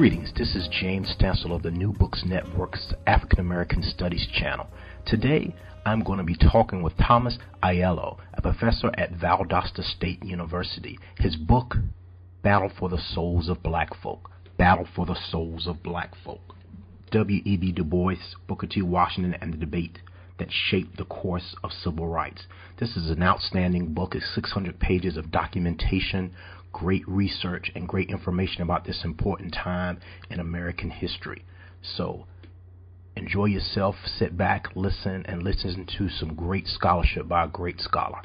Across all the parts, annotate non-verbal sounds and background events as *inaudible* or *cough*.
Greetings, this is James Stansel of the New Books Network's African American Studies channel. Today, I'm going to be talking with Thomas Aiello, a professor at Valdosta State University. His book, Battle for the Souls of Black Folk. Battle for the Souls of Black Folk. W.E.B. Du Bois, Booker T. Washington, and the Debate that Shaped the Course of Civil Rights. This is an outstanding book. It's 600 pages of documentation, great research, and great information about this important time in American history. So, enjoy yourself, sit back, listen, and listen to some great scholarship by a great scholar.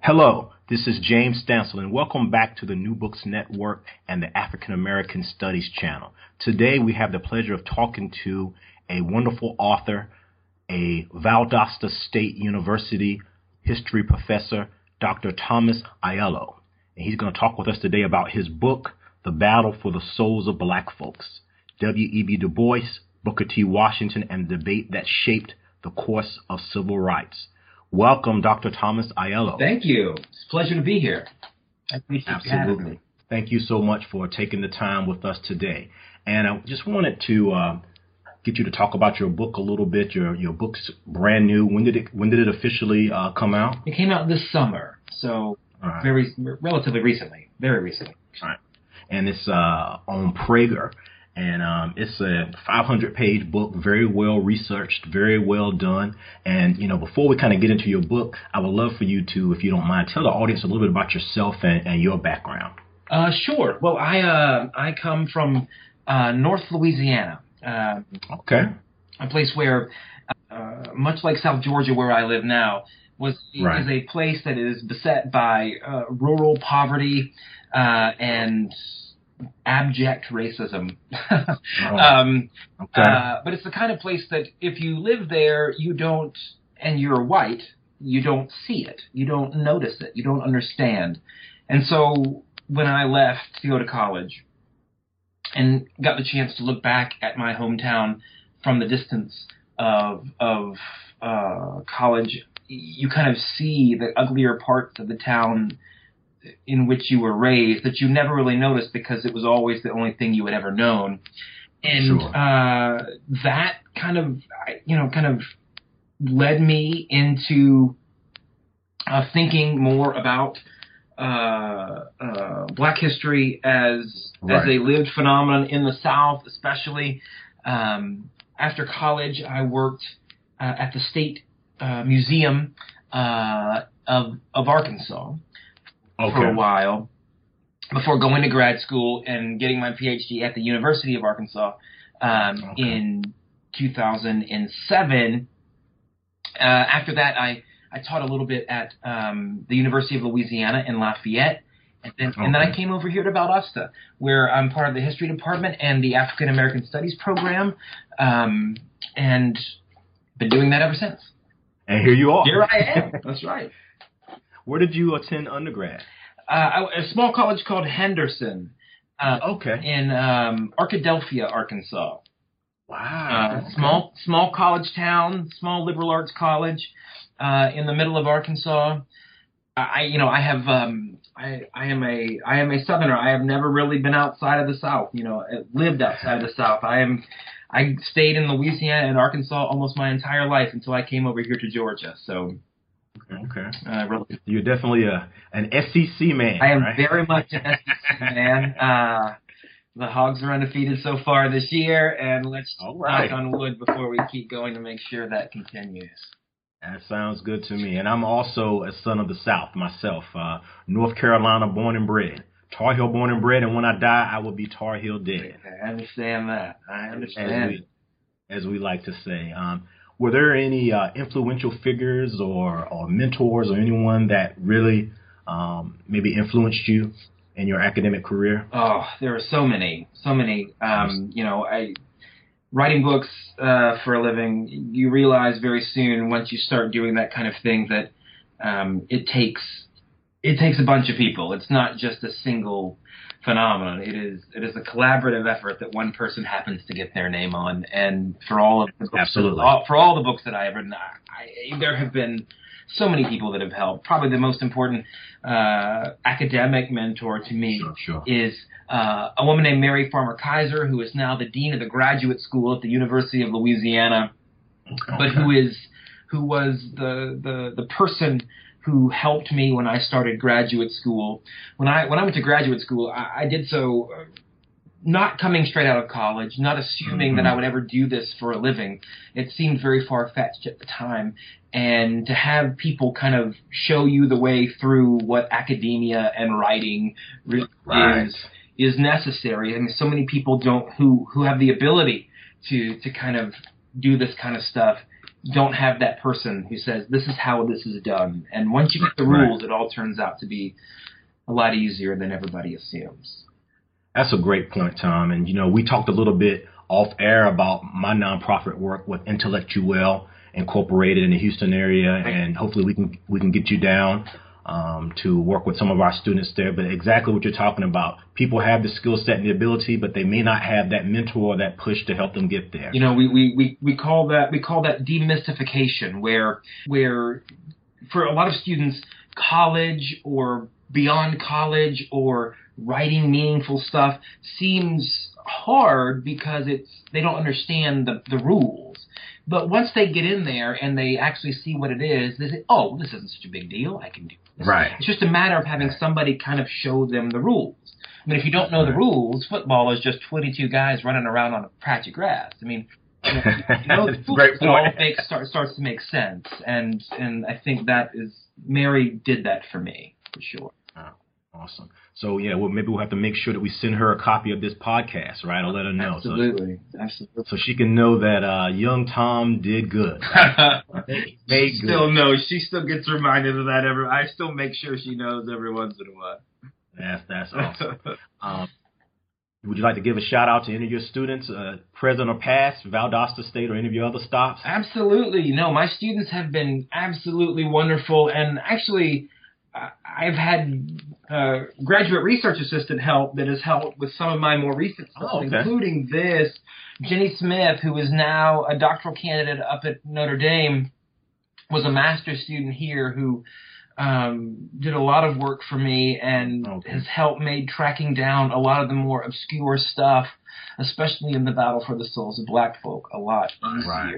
Hello, this is James Stansel, and welcome back to the New Books Network and the African American Studies channel. Today, we have the pleasure of talking to a wonderful author, a Valdosta State University history professor, Dr. Thomas Aiello. And he's going to talk with us today about his book, The Battle for the Souls of Black Folks. W.E.B. Du Bois, Booker T. Washington, and the debate that shaped the course of civil rights. Welcome, Dr. Thomas Aiello. Thank you. It's a pleasure to be here. Absolutely. Thank you so much for taking the time with us today. And I just wanted to uh, get you to talk about your book a little bit. Your your book's brand new. When did it when did it officially uh, come out? It came out this summer, so right. very relatively recently, very recently. All right. And it's uh, on Praeger, and um, it's a 500 page book, very well researched, very well done. And you know, before we kind of get into your book, I would love for you to, if you don't mind, tell the audience a little bit about yourself and, and your background. Uh, sure. Well, I uh, I come from uh, North Louisiana. Uh, okay. A place where, uh, much like South Georgia, where I live now, was right. is a place that is beset by uh, rural poverty uh, and abject racism. oh. *laughs* um, okay. uh, but it's the kind of place that if you live there, you don't, and you're white, you don't see it, you don't notice it, you don't understand. And so when I left to go to college and got the chance to look back at my hometown from the distance of of uh, college you kind of see the uglier parts of the town in which you were raised that you never really noticed because it was always the only thing you had ever known. And sure. uh, that kind of, you know, kind of led me into uh, thinking more about uh, uh, Black history as right. as a lived phenomenon in the South, especially. Um, after college, I worked uh, at the state uh, museum uh, of of Arkansas okay. for a while before going to grad school and getting my PhD at the University of Arkansas um, okay. in 2007. Uh, after that, I I taught a little bit at um, the University of Louisiana in Lafayette. And then, okay. and then, I came over here to Valdosta, where I'm part of the history department and the African American Studies program, um, and been doing that ever since. And here you are. Here I am. That's right. Where did you attend undergrad? Uh, a small college called Henderson. Uh, okay. In um, Arkadelphia, Arkansas. Wow. Uh, small small college town, small liberal arts college, uh, in the middle of Arkansas. I you know I have um, I I am a I am a Southerner. I have never really been outside of the South. You know, lived outside of the South. I am I stayed in Louisiana and Arkansas almost my entire life until I came over here to Georgia. So. Okay. Uh, really, You're definitely a an SEC man. I am right? very much an SEC man. *laughs* Uh, the Hogs are undefeated so far this year, and let's right. knock on wood before we keep going to make sure that continues. That sounds good to me. And I'm also a son of the South myself, uh, North Carolina born and bred. Tar Heel born and bred, and when I die, I will be Tar Heel dead. I understand that. I understand. As we, as we like to say. Um, were there any uh, influential figures or, or mentors or anyone that really um, maybe influenced you in your academic career? Oh, there are so many, so many. Um, you know, I writing books uh, for a living. You realize very soon once you start doing that kind of thing that um, it takes it takes a bunch of people. It's not just a single phenomenon. It is it is a collaborative effort that one person happens to get their name on. And for all of the books, absolutely all, for all the books that I have written, I, I, there have been so many people that have helped. Probably the most important uh, academic mentor to me Sure, sure. is uh, a woman named Mary Farmer Kaiser, who is now the dean of the graduate school at the University of Louisiana, but who is who was the the the person who helped me when I started graduate school. When I when I went to graduate school, I, I did so. Uh, not coming straight out of college, not assuming that Mhm. I would ever do this for a living. It seemed very far fetched at the time. And to have people kind of show you the way through what academia and writing really Right. is is necessary. I mean, so many people don't who who have the ability to to kind of do this kind of stuff don't have that person who says this is how this is done. And once you get the rules, it all turns out to be a lot easier than everybody assumes. That's a great point, Tom. And you know, we talked a little bit off air about my nonprofit work with Intellectuel Incorporated in the Houston area, and hopefully we can we can get you down um, to work with some of our students there. But exactly what you're talking about, people have the skill set and the ability, but they may not have that mentor or that push to help them get there. You know, we, we, we, we call that we call that demystification, where where for a lot of students, college or beyond college or writing meaningful stuff seems hard because it's they don't understand the, the rules. But once they get in there and they actually see what it is, they say, "Oh, this isn't such a big deal. I can do this." Right. It's just a matter of having somebody kind of show them the rules. I mean, if you don't know the rules, football is just 22 guys running around on a patch of grass. I mean, you know, *laughs* you know, the Great it all point. makes, start, starts to make sense, and and I think that is Mary did that for me for sure. Awesome. So yeah, well maybe we'll have to make sure that we send her a copy of this podcast, right? I'll let her know. So Absolutely, absolutely. so she can know that uh, young Tom did good. *laughs* Made she good. still knows. She still gets reminded of that every. I still make sure she knows every once in a while. That's that's *laughs* awesome. um, would you like to give a shout out to any of your students, uh, present or past, Valdosta State or any of your other stops? Absolutely. No, my students have been absolutely wonderful. And actually, I- I've had uh, graduate research assistant help that has helped with some of my more recent stuff, Oh, okay. including this. Jenny Smith, who is now a doctoral candidate up at Notre Dame, was a master's student here who um, did a lot of work for me and Okay. has helped made tracking down a lot of the more obscure stuff, especially in the battle for the souls of black folk, a lot Right.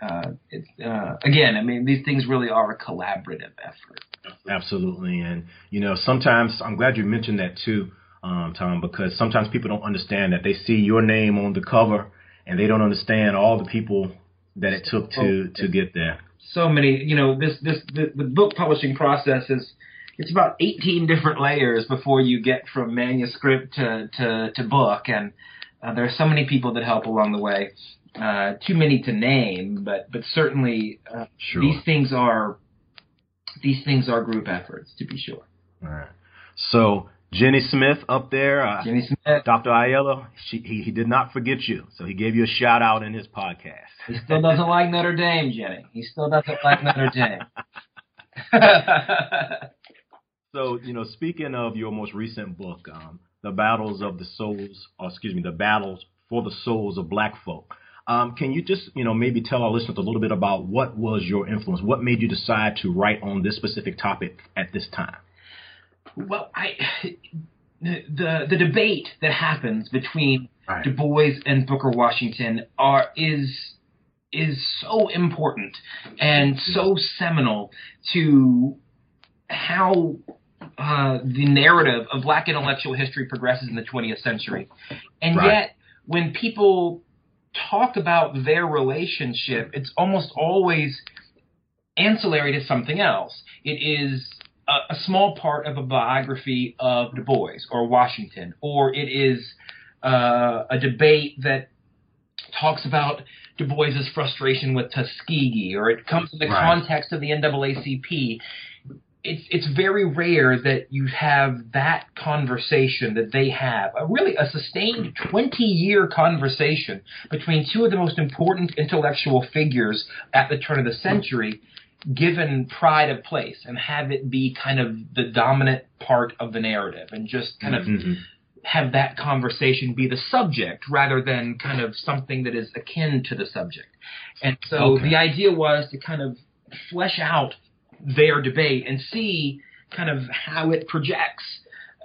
Uh, it's, uh, again, I mean, these things really are a collaborative effort. Absolutely, and you know sometimes I'm glad you mentioned that too, um, Tom, because sometimes people don't understand that they see your name on the cover and they don't understand all the people that it took to to get there. So many, you know, this this the, the book publishing process is it's about 18 different layers before you get from manuscript to to, to book, and uh, there are so many people that help along the way. Uh, too many to name, but but certainly uh, Sure. these things are these things are group efforts to be sure. All right. So Jenny Smith up there, uh, Jenny Smith, Dr. Aiello, she, he, he did not forget you, so he gave you a shout out in his podcast. he still doesn't like Notre Dame, Jenny. He still doesn't like Notre Dame. *laughs* So, you know, speaking of your most recent book, um, The Battles of the Souls, or excuse me, The Battles for the Souls of Black Folk, um, can you just, you know, maybe tell our listeners a little bit about what was your influence? What made you decide to write on this specific topic at this time? Well, I the the debate that happens between Right. Du Bois and Booker Washington are is is so important and so seminal to how uh, the narrative of Black intellectual history progresses in the 20th century, and Right. yet when people talk about their relationship, it's almost always ancillary to something else. It is a, a small part of a biography of Du Bois or Washington, or it is uh, a debate that talks about Du Bois's frustration with Tuskegee, or it comes in the Right. context of the NAACP. It's it's very rare that you have that conversation that they have, a really a sustained twenty year conversation between two of the most important intellectual figures at the turn of the century, given pride of place and have it be kind of the dominant part of the narrative and just kind of Mhm. have that conversation be the subject rather than kind of something that is akin to the subject. And so Okay. the idea was to kind of flesh out their debate and see kind of how it projects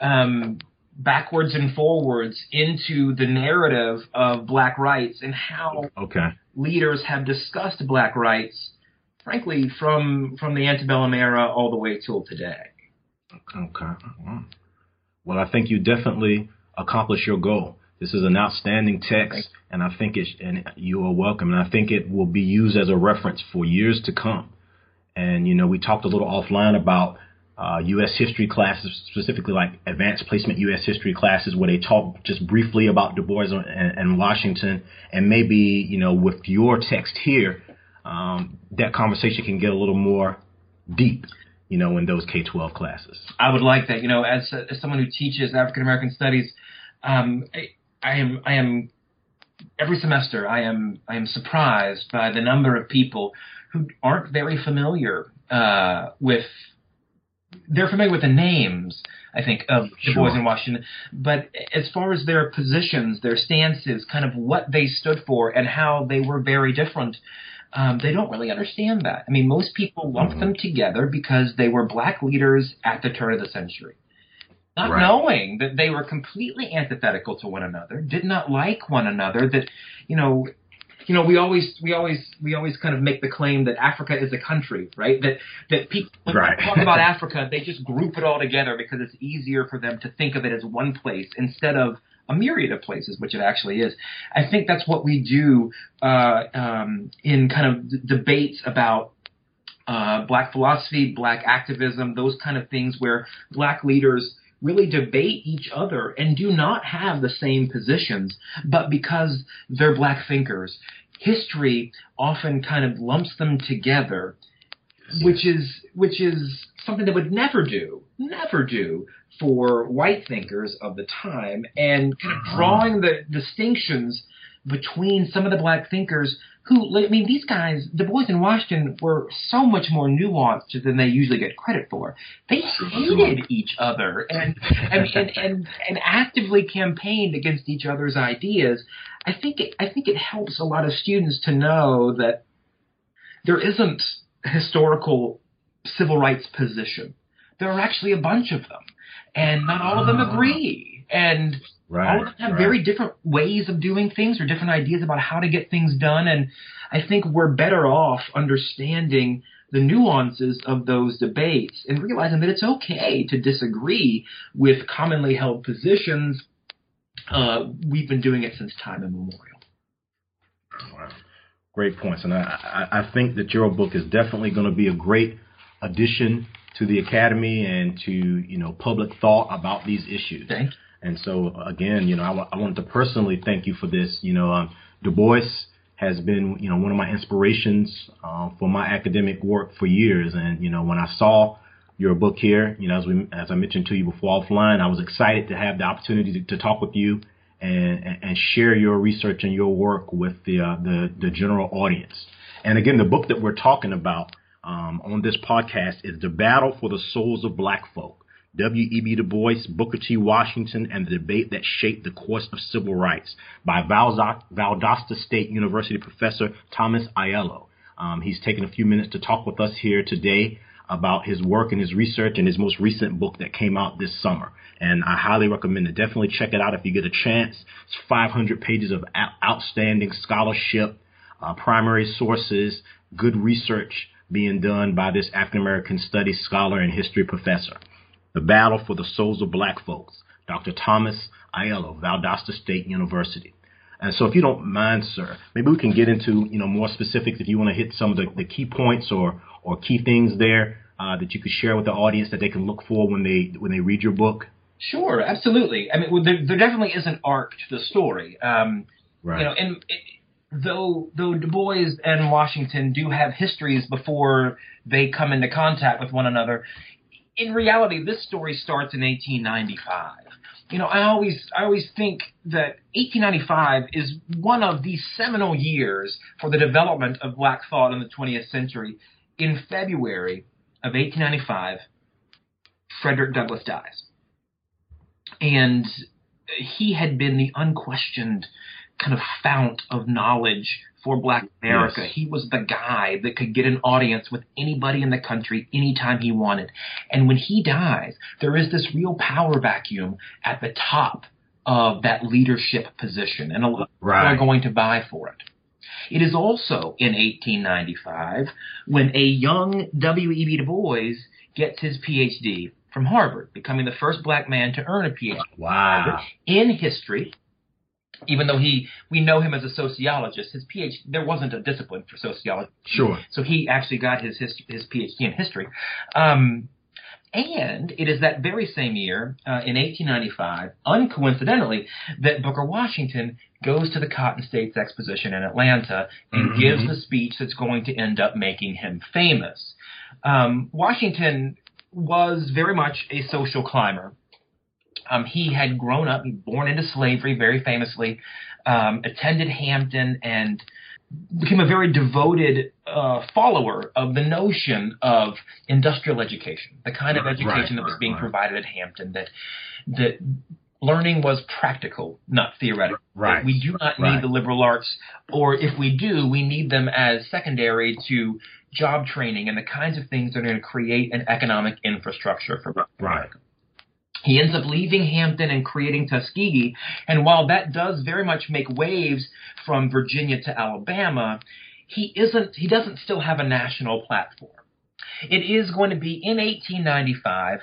um, backwards and forwards into the narrative of black rights and how okay. leaders have discussed black rights, frankly, from from the antebellum era all the way till today. Okay. Well, I think you definitely accomplished your goal. This is an outstanding text, and I think it and you are welcome. And I think it will be used as a reference for years to come. And you know, we talked a little offline about uh, U.S. history classes, specifically like advanced placement U.S. history classes, where they talk just briefly about Du Bois and, and Washington, and maybe you know with your text here, um, that conversation can get a little more deep, you know, in those K-12 classes. I would like that. You know, as, as someone who teaches African American studies, um, I, I am I am every semester I am I am surprised by the number of people who aren't very familiar uh, with they're familiar with the names, I think, of Du Bois in Washington. But as far as their positions, their stances, kind of what they stood for, and how they were very different, um, they don't really understand that. I mean, most people lump mm-hmm. them together because they were black leaders at the turn of the century. Not right. knowing that they were completely antithetical to one another, did not like one another, that, you know, you know, we always we always we always kind of make the claim that Africa is a country, right? That that people when right. talk about Africa, they just group it all together because it's easier for them to think of it as one place instead of a myriad of places, which it actually is. I think that's what we do uh, um, in kind of d- debates about uh, black philosophy, black activism, those kind of things where black leaders really debate each other and do not have the same positions, but because they're black thinkers, history often kind of lumps them together, which is which is something that would never do, never do for white thinkers of the time, and kind of uh-huh. drawing the distinctions between some of the black thinkers who, I mean, these guys, Du Bois in Washington were so much more nuanced than they usually get credit for. They hated each other and and, and, and, and actively campaigned against each other's ideas. I think it, I think it helps a lot of students to know that there isn't a historical civil rights position. There are actually a bunch of them, and not all of them ah. agree. And Right, all of them have right. very different ways of doing things or different ideas about how to get things done. And I think we're better off understanding the nuances of those debates and realizing that it's okay to disagree with commonly held positions. Uh, we've been doing it since time immemorial. Wow. Great points. And I, I think that your book is definitely going to be a great addition to the academy and to you know public thought about these issues. Thank you. And so again, you know, I, w- I wanted to personally thank you for this. You know, um, Du Bois has been, you know, one of my inspirations uh, for my academic work for years. And you know, when I saw your book here, you know, as we as I mentioned to you before offline, I was excited to have the opportunity to, to talk with you and, and share your research and your work with the uh, the the general audience. And again, the book that we're talking about um, on this podcast is "The Battle for the Souls of Black Folk." W.E.B. Du Bois, Booker T. Washington, and the Debate That Shaped the Course of Civil Rights by Valdosta State University professor Thomas Aiello. Um, he's taken a few minutes to talk with us here today about his work and his research and his most recent book that came out this summer. And I highly recommend it. Definitely check it out if you get a chance. It's 500 pages of outstanding scholarship, uh, primary sources, good research being done by this African American studies scholar and history professor. The Battle for the Souls of Black Folks, Dr. Thomas Aiello, Valdosta State University. And so if you don't mind, sir, maybe we can get into, you know, more specifics if you want to hit some of the, the key points or, or key things there uh, that you could share with the audience that they can look for when they when they read your book. Sure, absolutely. I mean, well, there, there, definitely is an arc to the story. Um, right. You know, and it, though though Du Bois and Washington do have histories before they come into contact with one another, in reality, this story starts in 1895. You know, I always I always think that 1895 is one of the seminal years for the development of black thought in the 20th century. In February of 1895, Frederick Douglass dies. And he had been the unquestioned kind of fount of knowledge for Black America. Yes. He was the guy that could get an audience with anybody in the country anytime he wanted. And when he dies, there is this real power vacuum at the top of that leadership position, and a lot of people are going to buy for it. It is also in 1895 when a young W.E.B. Du Bois gets his PhD from Harvard, becoming the first black man to earn a PhD Wow. in history. Even though he, we know him as a sociologist, his PhD there wasn't a discipline for sociology, Sure. so he actually got his his, his PhD in history. Um, and it is that very same year, uh, in 1895, uncoincidentally, that Booker Washington goes to the Cotton States Exposition in Atlanta and Mhm. gives the speech that's going to end up making him famous. Um, Washington was very much a social climber. Um, he had grown up, born into slavery, very famously, um, attended Hampton, and became a very devoted uh, follower of the notion of industrial education, the kind of Right, education that was being right. provided at Hampton. That that learning was practical, not theoretical. Right. We do not need Right. the liberal arts, or if we do, we need them as secondary to job training and the kinds of things that are going to create an economic infrastructure for Right. He ends up leaving Hampton and creating Tuskegee. And while that does very much make waves from Virginia to Alabama, he isn't he doesn't still have a national platform. It is going to be in 1895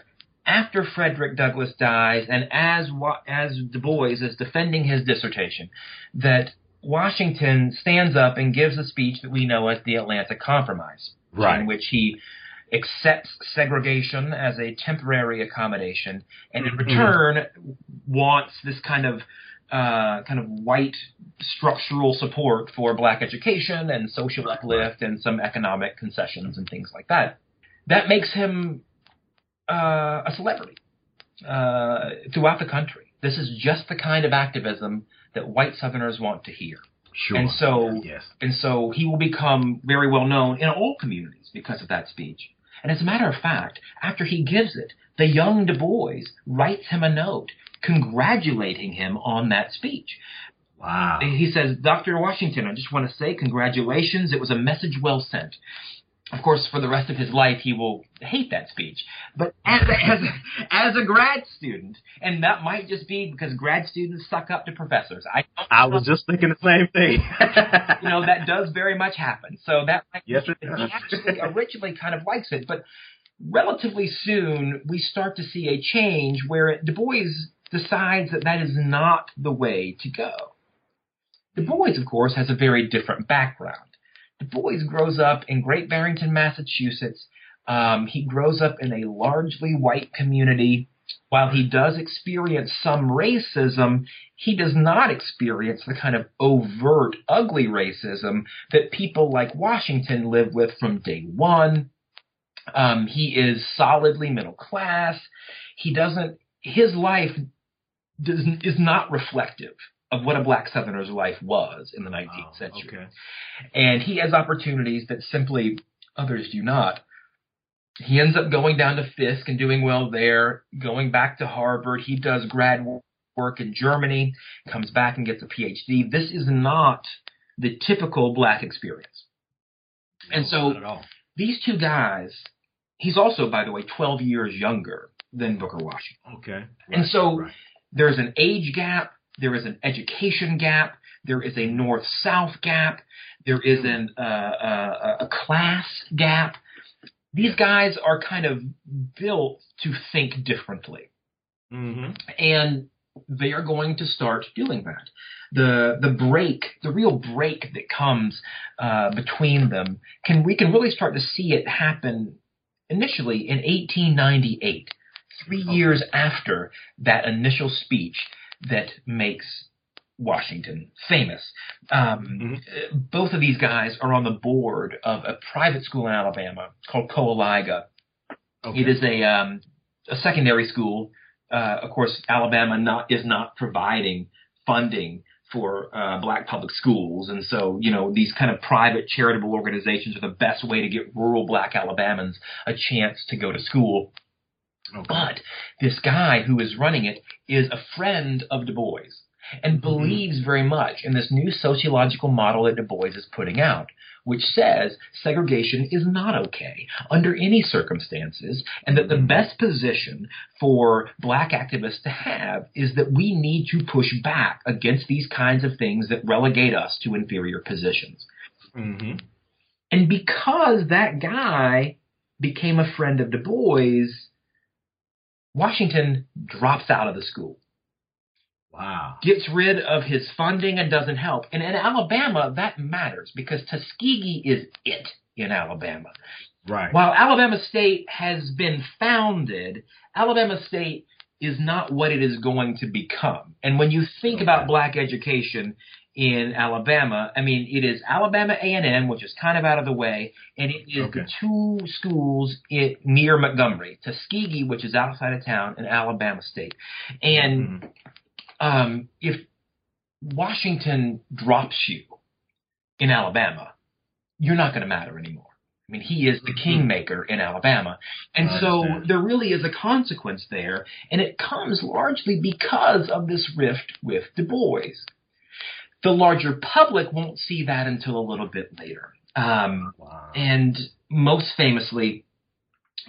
after Frederick Douglass dies and as as Du Bois is defending his dissertation that Washington stands up and gives a speech that we know as the Atlanta Compromise Right. in which he accepts segregation as a temporary accommodation, and in Mhm. return wants this kind of uh, kind of white structural support for black education and social uplift and some economic concessions and things like that. That makes him uh, a celebrity uh, throughout the country. This is just the kind of activism that white Southerners want to hear. Sure. And so- yes. And so he will become very well known in all communities because of that speech. And as a matter of fact, after he gives it, the young Du Bois writes him a note congratulating him on that speech. Wow. He says, Dr. Washington, I just want to say congratulations. It was a message well sent. Of course, for the rest of his life, he will hate that speech. But as a, as a, as a grad student, and that might just be because grad students suck up to professors. I I was just thinking the same thing. *laughs* you know that does very much happen. So that might Yes, it he does. actually originally kind of likes it, but relatively soon we start to see a change where Du Bois decides that that is not the way to go. Du Bois, of course, has a very different background. Du Bois grows up in Great Barrington, Massachusetts. Um, he grows up in a largely white community. While he does experience some racism, he does not experience the kind of overt, ugly racism that people like Washington live with from day one. Um, he is solidly middle class. He doesn't, his life does, is not reflective of what a black Southerner's life was in the 19th Wow, century. Okay. And he has opportunities that simply others do not. He ends up going down to Fisk and doing well there, going back to Harvard. He does grad work in Germany, comes back and gets a PhD. This is not the typical black experience. And so Not at all. these two guys, he's also, by the way, 12 years younger than Booker Washington. Okay. And so right. there's an age gap, there is an education gap, there is a north south gap, there is an uh, uh, a class gap. These guys are kind of built to think differently, Mm-hmm. and they are going to start doing that. The the break, the real break that comes uh, between them, can we can really start to see it happen initially in 1898, three Okay. years after that initial speech that makes Washington famous. Um, uh, Both of these guys are on the board of a private school in Alabama called Kowaliga. Okay. It is a um, a secondary school. Uh, of course, Alabama not is not providing funding for uh, black public schools, and so you know these kind of private charitable organizations are the best way to get rural black Alabamans a chance to go to school. Okay. But this guy who is running it is a friend of Du Bois. and believes very much in this new sociological model that Du Bois is putting out, which says segregation is not okay under any circumstances, and that the best position for black activists to have is that we need to push back against these kinds of things that relegate us to inferior positions. Mm-hmm. And because that guy became a friend of Du Bois, Washington drops out of the school. Wow. gets rid of his funding and doesn't help. And in Alabama, that matters because Tuskegee is it in Alabama. Right. While Alabama State has been founded, Alabama State is not what it is going to become. And when you think Okay. about black education in Alabama, I mean, it is Alabama A&M, which is kind of out of the way, and it is Okay. the two schools i near Montgomery, Tuskegee, which is outside of town, and Alabama State. And Mhm. um, if Washington drops you in Alabama, you're not going to matter anymore. I mean, he is the kingmaker in Alabama. And so there really is a consequence there, and it comes largely because of this rift with Du Bois. The larger public won't see that until a little bit later. Um, Wow. and most famously,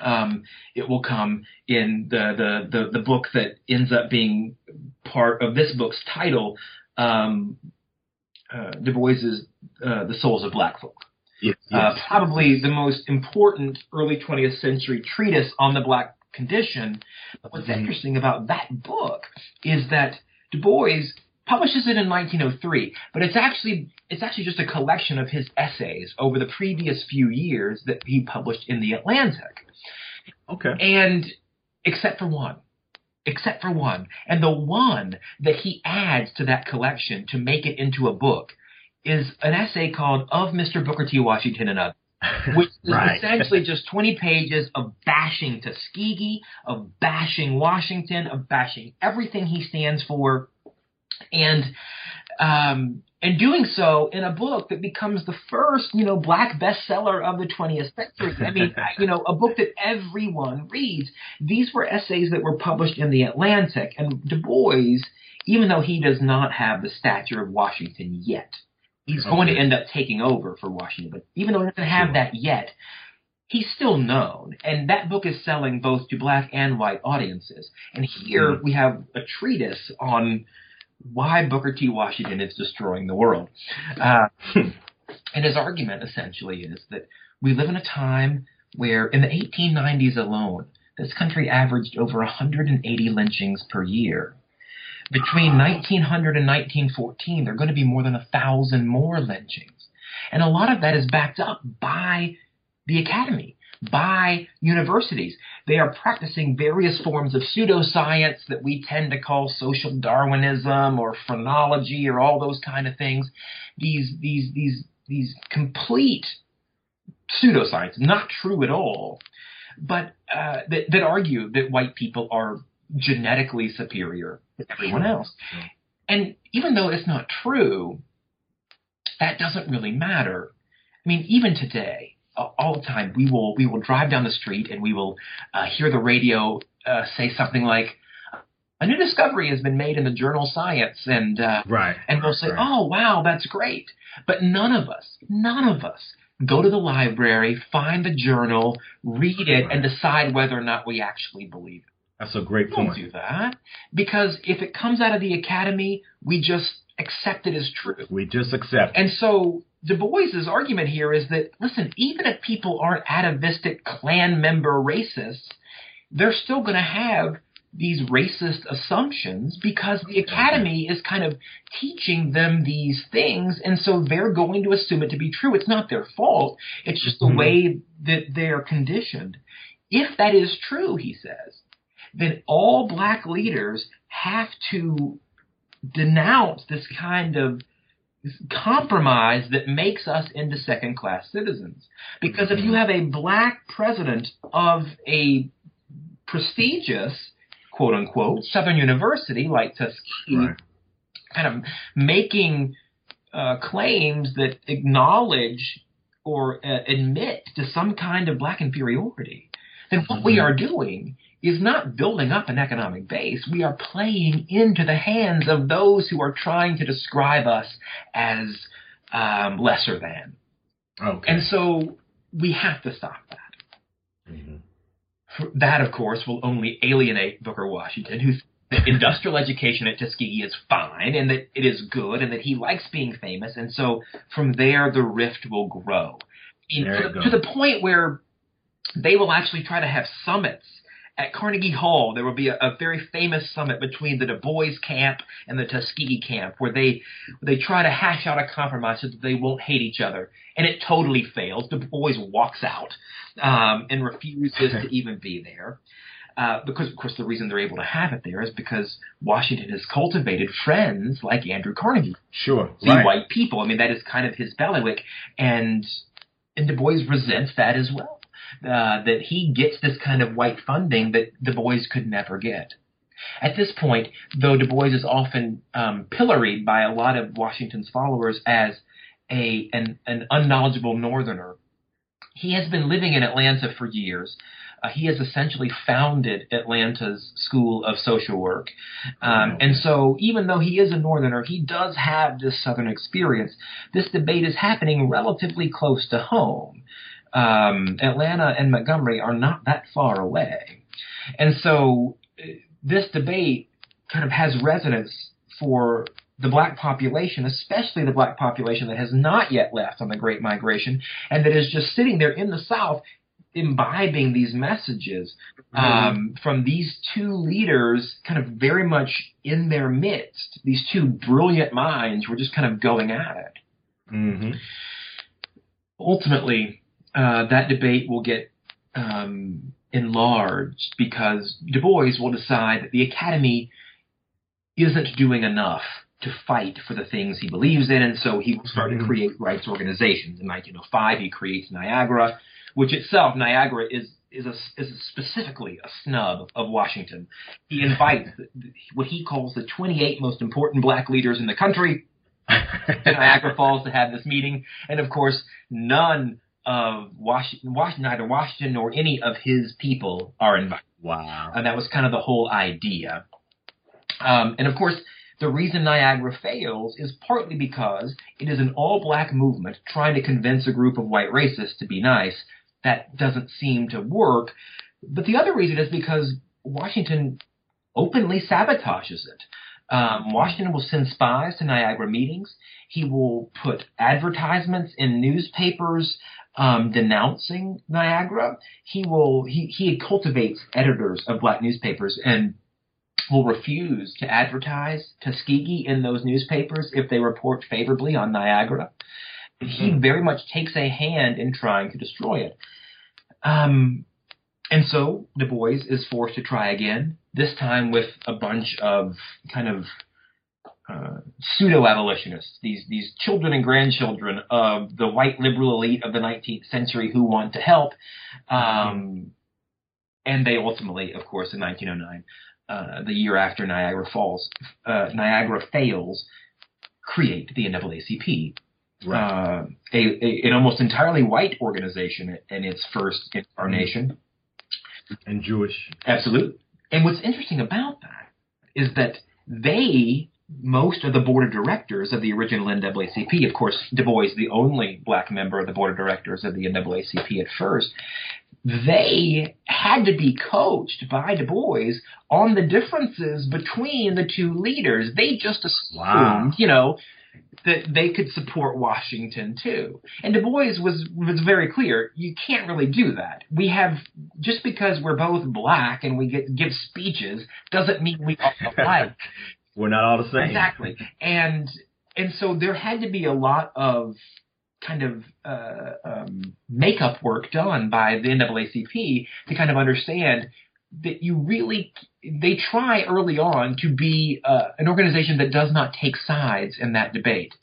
um, it will come in the, the, the, the book that ends up being part of this book's title, um, uh, Du Bois's uh, The Souls of Black Folk. Yes, Uh, yes. probably the most important early 20th century treatise on the black condition. But what's Mhm. interesting about that book is that Du Bois publishes it in 1903, but it's actually it's actually just a collection of his essays over the previous few years that he published in the Atlantic. Okay. And except for one. Except for one. And the one that he adds to that collection to make it into a book is an essay called Of Mr. Booker T. Washington and Others, *laughs* which is right. essentially just 20 pages of bashing Tuskegee, of bashing Washington, of bashing everything he stands for, and um, and doing so in a book that becomes the first, you know, black bestseller of the 20th century. I mean, *laughs* you know, a book that everyone reads. These were essays that were published in the Atlantic, and Du Bois, even though he does not have the stature of Washington yet, he's going to end up taking over for Washington. But even though he doesn't have Sure. that yet, he's still known, and that book is selling both to black and white audiences. And here Mhm. we have a treatise on why Booker T. Washington is destroying the world. Uh, *laughs* and his argument essentially is that we live in a time where, in the 1890s alone, this country averaged over 180 lynchings per year. Between 1900 and 1914, there are going to be more than a thousand more lynchings. And a lot of that is backed up by the academy, by universities. They are practicing various forms of pseudoscience that we tend to call social Darwinism or phrenology or all those kind of things. These these these these complete pseudoscience, not true at all, but uh, that, that argue that white people are genetically superior to everyone else. And even though it's not true, that doesn't really matter. I mean, even today, all the time, we will we will drive down the street and we will uh, hear the radio uh, say something like, "A new discovery has been made in the journal Science," and uh, Right. and we'll say, Right. "Oh, wow, that's great." But none of us, none of us, go to the library, find the journal, read it, and decide whether or not we actually believe it. That's a great We don't do that because if it comes out of the academy, we just accept it as true. We just accept. And so Du Bois's argument here is that listen, even if people aren't atavistic Klan member racists, they're still going to have these racist assumptions because the academy is kind of teaching them these things, and so they're going to assume it to be true. It's not their fault. It's just the Mhm. way that they're conditioned. If that is true, he says, then all black leaders have to denounce this kind of compromise that makes us into second class citizens. Because if you have a black president of a prestigious, quote unquote, Southern University like Tuskegee, Right. kind of making uh, claims that acknowledge or uh, admit to some kind of black inferiority, then what we Mhm. are doing is not building up an economic base. We are playing into the hands of those who are trying to describe us as um, lesser than. Okay. And so we have to stop that. Mm-hmm. That, of course, will only alienate Booker Washington, who that industrial education at Tuskegee is fine and that it is good and that he likes being famous. And so from there, the rift will grow to, to the point where they will actually try to have summits. At Carnegie Hall, there will be a, a very famous summit between the Du Bois camp and the Tuskegee camp, where they they try to hash out a compromise so that they won't hate each other, and it totally fails. Du Bois walks out um, and refuses to *laughs* even be there. Uh, because of course the reason they're able to have it there is because Washington has cultivated friends like Andrew Carnegie, Sure. the right. white people. I mean that is kind of his bailiwick, and and Du Bois resents that as well. Uh, that he gets this kind of white funding that Du Bois could never get. At this point, though Du Bois is often um, pilloried by a lot of Washington's followers as a an, an unknowledgeable Northerner, he has been living in Atlanta for years. Uh, he has essentially founded Atlanta's School of Social Work. Um, and so, even though he is a Northerner, he does have this Southern experience. This debate is happening relatively close to home. Um, Atlanta and Montgomery are not that far away. And so, uh, this debate kind of has resonance for the black population, especially the black population that has not yet left on the Great Migration and that is just sitting there in the South imbibing these messages um, from these two leaders, kind of very much in their midst. These two brilliant minds were just kind of going at it. Mm-hmm. Ultimately, uh, that debate will get um, enlarged because Du Bois will decide that the Academy isn't doing enough to fight for the things he believes in, and so he will start to create rights organizations. In 1905, he creates Niagara, which itself, Niagara, is is a, is specifically a snub of Washington. He invites what he calls the 28 most important black leaders in the country to *laughs* Niagara Falls to have this meeting, and of course, none of Washington, Washington, neither Washington nor any of his people are invited. wow. And that was kind of the whole idea. Um, and of course, the reason Niagara fails is partly because it is an all black movement trying to convince a group of white racists to be nice. That doesn't seem to work. But the other reason is because Washington openly sabotages it. Um, Washington will send spies to Niagara meetings. He will put advertisements in newspapers um, denouncing Niagara. He will he he cultivates editors of black newspapers and will refuse to advertise Tuskegee in those newspapers if they report favorably on Niagara. He Mhm. very much takes a hand in trying to destroy it. Um, and so Du Bois is forced to try again, this time with a bunch of kind of uh, pseudo abolitionists, these these children and grandchildren of the white liberal elite of the 19th century who want to help. Um, and they ultimately, of course, in 1909, uh, the year after Niagara Falls, uh, Niagara fails, create the NAACP, Right. uh, a, a, an almost entirely white organization in its first incarnation. And Jewish. Absolutely. And what's interesting about that is that they, most of the board of directors of the original NAACP, of course, Du Bois, the only black member of the board of directors of the NAACP at first, they had to be coached by Du Bois on the differences between the two leaders. They just assumed, Wow. you know, that they could support Washington too. And Du Bois was was very clear, you can't really do that. We have just because we're both black and we get give speeches doesn't mean we are *laughs* alike. We're not all the same. exactly. And and so there had to be a lot of kind of uh, um, makeup work done by the NAACP to kind of understand that you really they try early on to be uh, an organization that does not take sides in that debate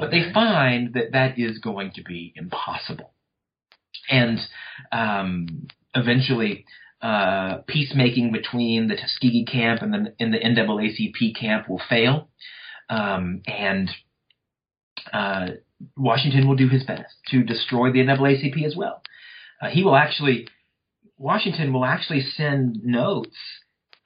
but they find that that is going to be impossible. And um, eventually, uh, peacemaking between the Tuskegee camp and the, and the NAACP camp will fail. Um, and uh, Washington will do his best to destroy the NAACP as well. Uh, he will actually, Washington will actually send notes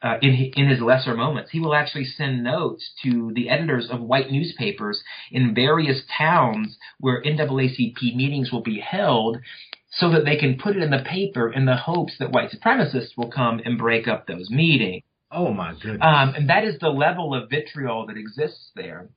uh, in in his lesser moments. He will actually send notes to the editors of white newspapers in various towns where NAACP meetings will be held, so that they can put it in the paper in the hopes that white supremacists will come and break up those meetings. Oh my goodness! Um, and that is the level of vitriol that exists there.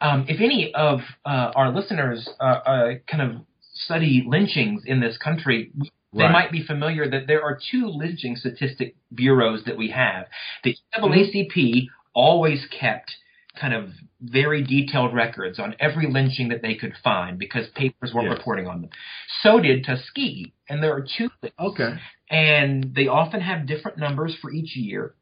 Um, if any of uh, our listeners uh, uh, kind of study lynchings in this country, they Right. might be familiar that there are two lynching statistic bureaus that we have. The NAACP always kept kind of very detailed records on every lynching that they could find because papers weren't Yes. reporting on them. So did Tuskegee, and there are two lists Okay. and they often have different numbers for each year.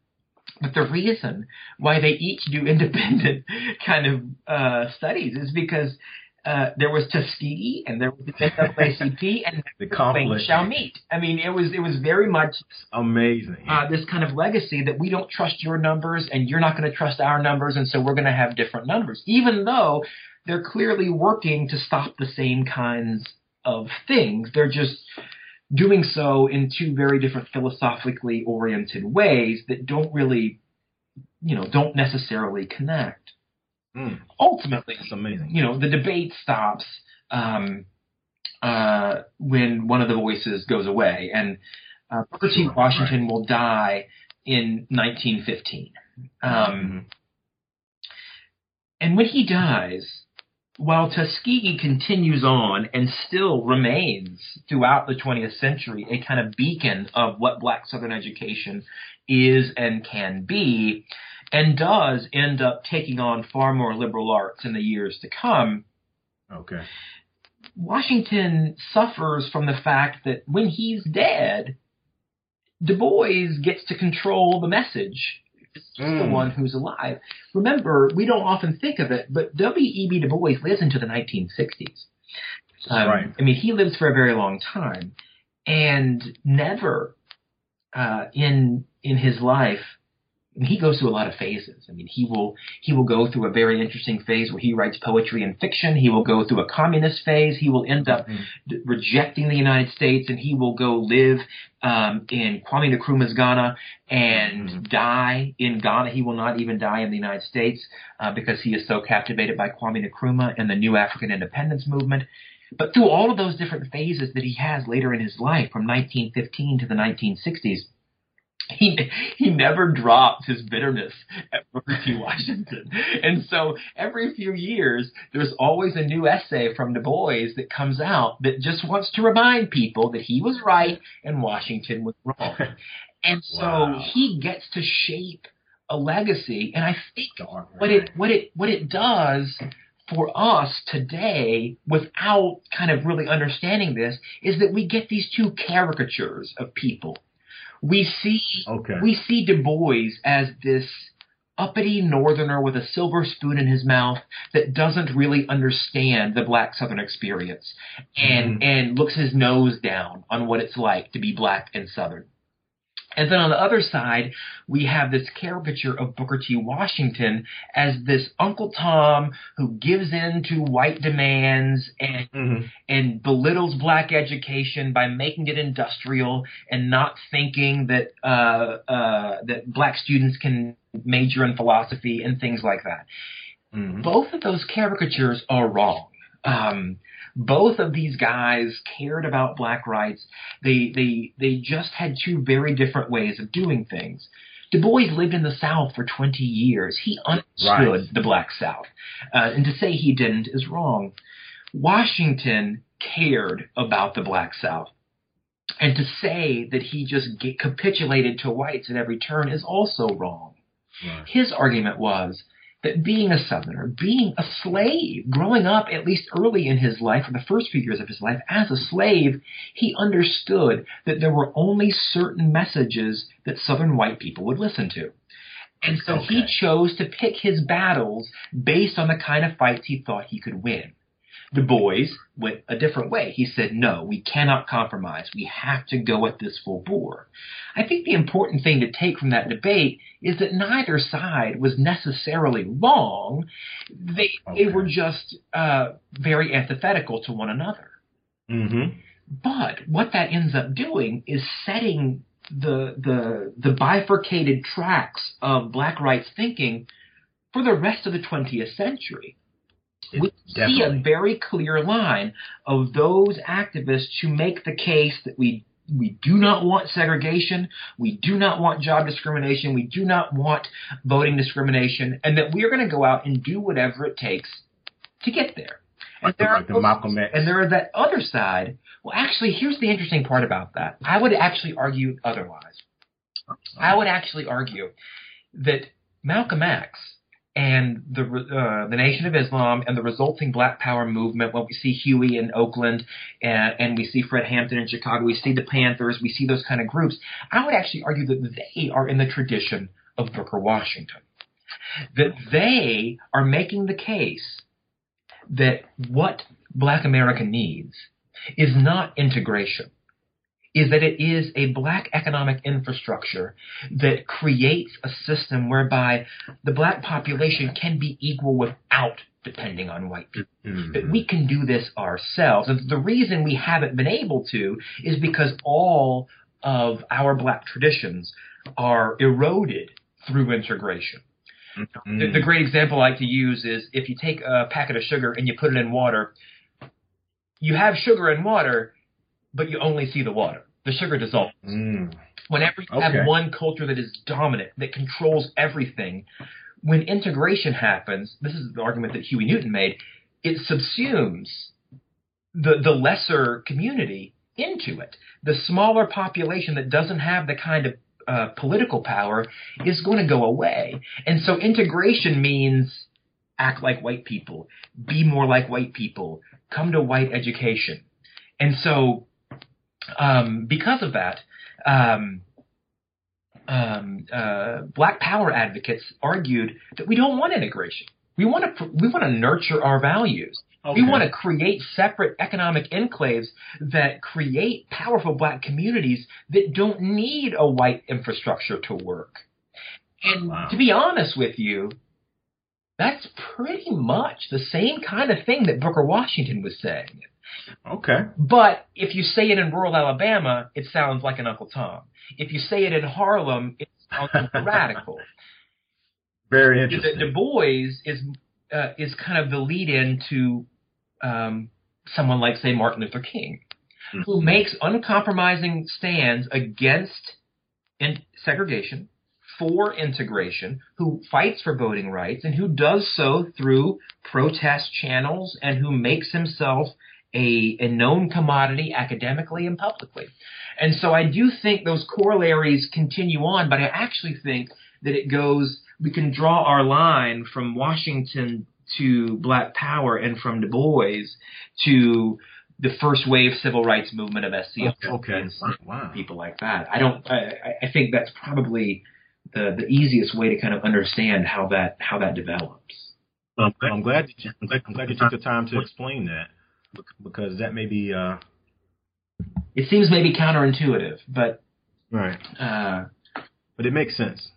But the reason why they each do *laughs* independent kind of uh, studies is because uh, there was Tuskegee and there was the NAACP and *laughs* The things conflict. shall meet. I mean, it was it was very much Amazing. uh, this kind of legacy that we don't trust your numbers and you're not going to trust our numbers, and so we're going to have different numbers, even though they're clearly working to stop the same kinds of things. They're just doing so in two very different philosophically oriented ways that don't really, you know, don't necessarily connect. Mm, Ultimately, it's amazing. you know, the debate stops um, uh, when one of the voices goes away, and uh, Booker T. Washington will die in 1915. Um, Mhm. And when he dies, while Tuskegee continues on and still remains throughout the 20th century a kind of beacon of what black Southern education is and can be, and does end up taking on far more liberal arts in the years to come, Okay. Washington suffers from the fact that when he's dead, Du Bois gets to control the message. It's just the Mm. one who's alive. Remember, we don't often think of it, but W.E.B. Du Bois lives into the 1960s. Um, Right. I mean, he lives for a very long time, and never uh, in in his life. He goes through a lot of phases. I mean, he will he will go through a very interesting phase where he writes poetry and fiction. He will go through a communist phase. He will end up Mhm. d- rejecting the United States, and he will go live um, in Kwame Nkrumah's Ghana and Mhm. die in Ghana. He will not even die in the United States uh, because he is so captivated by Kwame Nkrumah and the new African independence movement. But through all of those different phases that he has later in his life, from 1915 to the 1960s, he he never dropped his bitterness at Booker T. Washington. And so every few years, there's always a new essay from Du Bois that comes out that just wants to remind people that he was right and Washington was wrong. *laughs* And so Wow. he gets to shape a legacy. And I think what it what it what it does for us today without kind of really understanding this is that we get these two caricatures of people. We see Okay. we see Du Bois as this uppity northerner with a silver spoon in his mouth that doesn't really understand the black southern experience and Mhm. and looks his nose down on what it's like to be black and southern. And then on the other side, we have this caricature of Booker T. Washington as this Uncle Tom who gives in to white demands and Mhm. and belittles black education by making it industrial and not thinking that uh, uh, that black students can major in philosophy and things like that. Mhm. Both of those caricatures are wrong. Um, both of these guys cared about black rights. They they they just had two very different ways of doing things. Du Bois lived in the South for 20 years. He understood Right. the Black South. Uh, and to say he didn't is wrong. Washington cared about the Black South. And to say that he just capitulated to whites at every turn is also wrong. Right. His argument was that being a Southerner, being a slave, growing up at least early in his life, or the first few years of his life, as a slave, he understood that there were only certain messages that Southern white people would listen to. And so he chose to pick his battles based on the kind of fights he thought he could win. Du Bois went a different way. He said, no, we cannot compromise. We have to go at this full bore. I think the important thing to take from that debate is that neither side was necessarily wrong. They, they were just uh, very antithetical to one another. Mhm. But what that ends up doing is setting the the the bifurcated tracks of black rights thinking for the rest of the 20th century. We Definitely. see a very clear line of those activists who make the case that we we do not want segregation, we do not want job discrimination, we do not want voting discrimination, and that we are going to go out and do whatever it takes to get there. And Like there are like the Malcolm X. and there is that other side. Well, actually, here's the interesting part about that. I would actually argue otherwise. I would actually argue that Malcolm X and the uh, the Nation of Islam and the resulting Black Power movement. When we see Huey in Oakland and, and we see Fred Hampton in Chicago, we see the Panthers, we see those kind of groups. I would actually argue that they are in the tradition of Booker Washington. That they are making the case that what Black America needs is not integration is that it is a black economic infrastructure that creates a system whereby the black population can be equal without depending on white people. Mhm. That we can do this ourselves. And the reason we haven't been able to is because all of our black traditions are eroded through integration. Mhm. The, the great example I like to use is if you take a packet of sugar and you put it in water, you have sugar and water, but you only see the water. The sugar dissolves. Mm. Whenever you Okay. have one culture that is dominant, that controls everything, when integration happens, this is the argument that Huey Newton made, it subsumes the, the lesser community into it. The smaller population that doesn't have the kind of uh, political power is going to go away. And so integration means act like white people, be more like white people, come to white education. And so, um, because of that, um, um, uh, Black Power advocates argued that we don't want integration. We want to we want to nurture our values. Okay. We want to create separate economic enclaves that create powerful black communities that don't need a white infrastructure to work. And Wow. to be honest with you, that's pretty much the same kind of thing that Booker Washington was saying. Okay. But if you say it in rural Alabama, it sounds like an Uncle Tom. If you say it in Harlem, it sounds like radical. *laughs* Very interesting. Du Bois is uh, is kind of the lead-in to um, someone like, say, Martin Luther King, who makes uncompromising stands against in- segregation, for integration, who fights for voting rights, and who does so through protest channels, and who makes himself a, a known commodity academically and publicly. And so I do think those corollaries continue on, but I actually think that it goes, we can draw our line from Washington to Black Power and from Du Bois to the first wave civil rights movement of SCLC oh, Okay. and Wow. people like that. I don't. I, I- think that's probably the the easiest way to kind of understand how that how that develops. I'm glad, I'm glad you, I'm glad, I'm glad you took the time to explain that because that may be uh, It seems maybe counterintuitive, but right, uh, but it makes sense.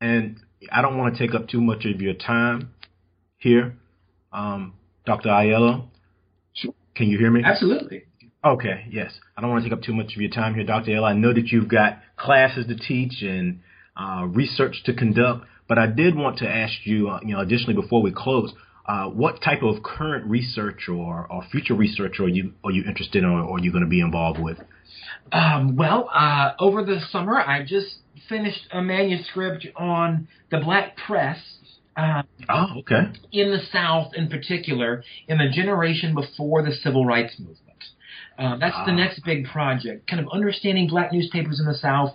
And I don't want to take up too much of your time here, um, Dr. Aiello. Can you hear me? absolutely. Okay, yes. I don't want to take up too much of your time here, Dr. L. I know that you've got classes to teach and uh, research to conduct, but I did want to ask you, uh, you know, additionally before we close, uh, what type of current research or, or future research are you are you interested in or, or are you going to be involved with? Um, well, uh, over the summer, I just finished a manuscript on the black press. Uh, Oh, okay. in the South, in particular, in the generation before the Civil Rights Movement. Uh, that's the Ah. next big project, kind of understanding black newspapers in the South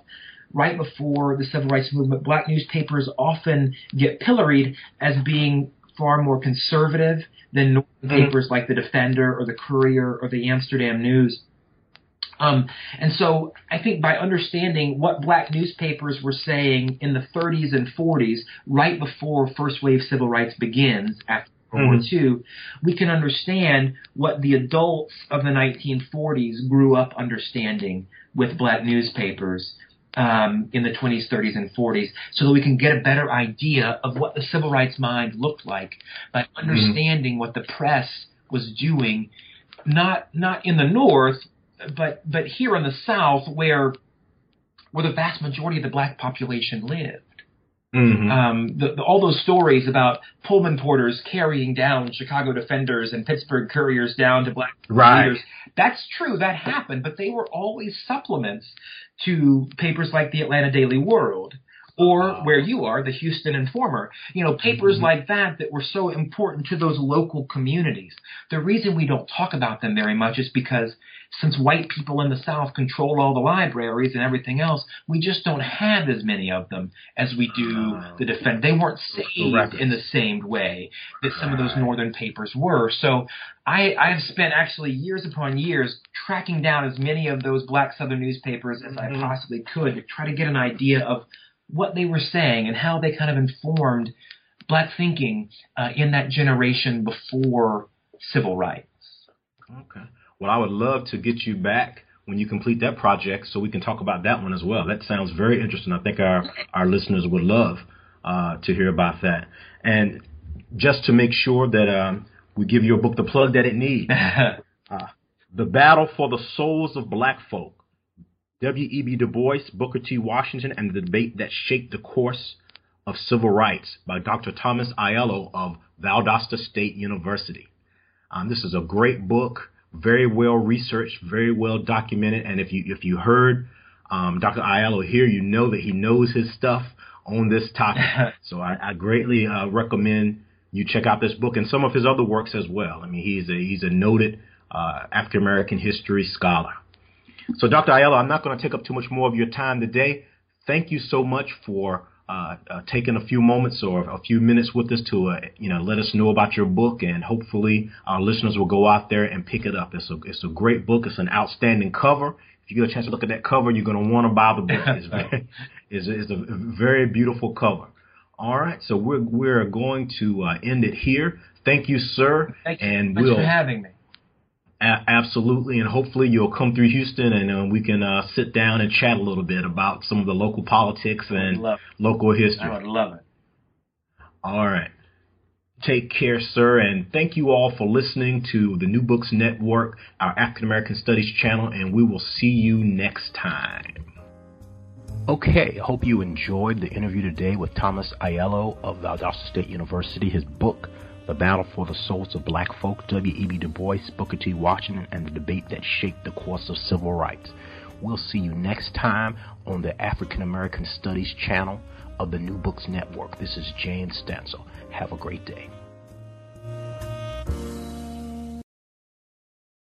right before the Civil Rights Movement. Black newspapers often get pilloried as being far more conservative than northern Mhm. papers like the Defender or the Courier or the Amsterdam News. Um, and so I think by understanding what black newspapers were saying in the 30s and 40s, right before first wave civil rights begins after World War II, we can understand what the adults of the 1940s grew up understanding with black newspapers um, in the 20s, 30s, and 40s, so that we can get a better idea of what the civil rights mind looked like by understanding what the press was doing not not in the north, but but here in the south, where where the vast majority of the black population lived. Mm-hmm. Um, the, the, all those stories about Pullman porters carrying down Chicago defenders and Pittsburgh couriers down to black right. leaders. That's true. That happened, but they were always supplements to papers like the Atlanta Daily World or where you are, the Houston Informer. You know, papers mm-hmm. like that that were so important to those local communities. The reason we don't talk about them very much is because since white people in the South control all the libraries and everything else, we just don't have as many of them as we do uh, the defend. They weren't saved in the same way that some of those northern papers were. So I, I have spent actually years upon years tracking down as many of those black southern newspapers as mm-hmm. I possibly could to try to get an idea of what they were saying and how they kind of informed black thinking uh, in that generation before civil rights. Okay. Well, I would love to get you back when you complete that project so we can talk about that one as well. That sounds very interesting. I think our, our listeners would love uh, to hear about that. And just to make sure that um, we give your book the plug that it needs, *laughs* uh, The Battle for the Souls of Black Folk W.E.B. Du Bois, Booker T. Washington, and the Debate That Shaped the Course of Civil Rights by Dr. Thomas Aiello of Valdosta State University. Um, this is a great book, very well researched, very well documented, and if you if you heard um, Dr. Aiello here, you know that he knows his stuff on this topic. *laughs* so I, I greatly uh, recommend you check out this book and some of his other works as well. I mean, he's a he's a noted uh, African American history scholar. So, Dr. Aiello, I'm not going to take up too much more of your time today. Thank you so much for uh, uh, taking a few moments or a few minutes with us to, uh, you know, let us know about your book, and hopefully our listeners will go out there and pick it up. It's a it's a great book. It's an outstanding cover. If you get a chance to look at that cover, you're going to want to buy the book. It's, very, *laughs* it's, it's a very beautiful cover. All right, so we're we're going to uh, end it here. Thank you, sir. Thank you. And Thanks we'll, for having me. A- absolutely, and hopefully you'll come through Houston and uh, we can uh, sit down and chat a little bit about some of the local politics and local history. I would love it. All right. Take care, sir, and thank you all for listening to the New Books Network, our African American Studies channel, and we will see you next time. Okay, I hope you enjoyed the interview today with Thomas Aiello of Valdosta State University. His book, the Battle for the Souls of Black Folk, W.E.B. Du Bois, Booker T. Washington, and the debate that shaped the course of civil rights. We'll see you next time on the African American Studies channel of the New Books Network. This is James Stansel. Have a great day.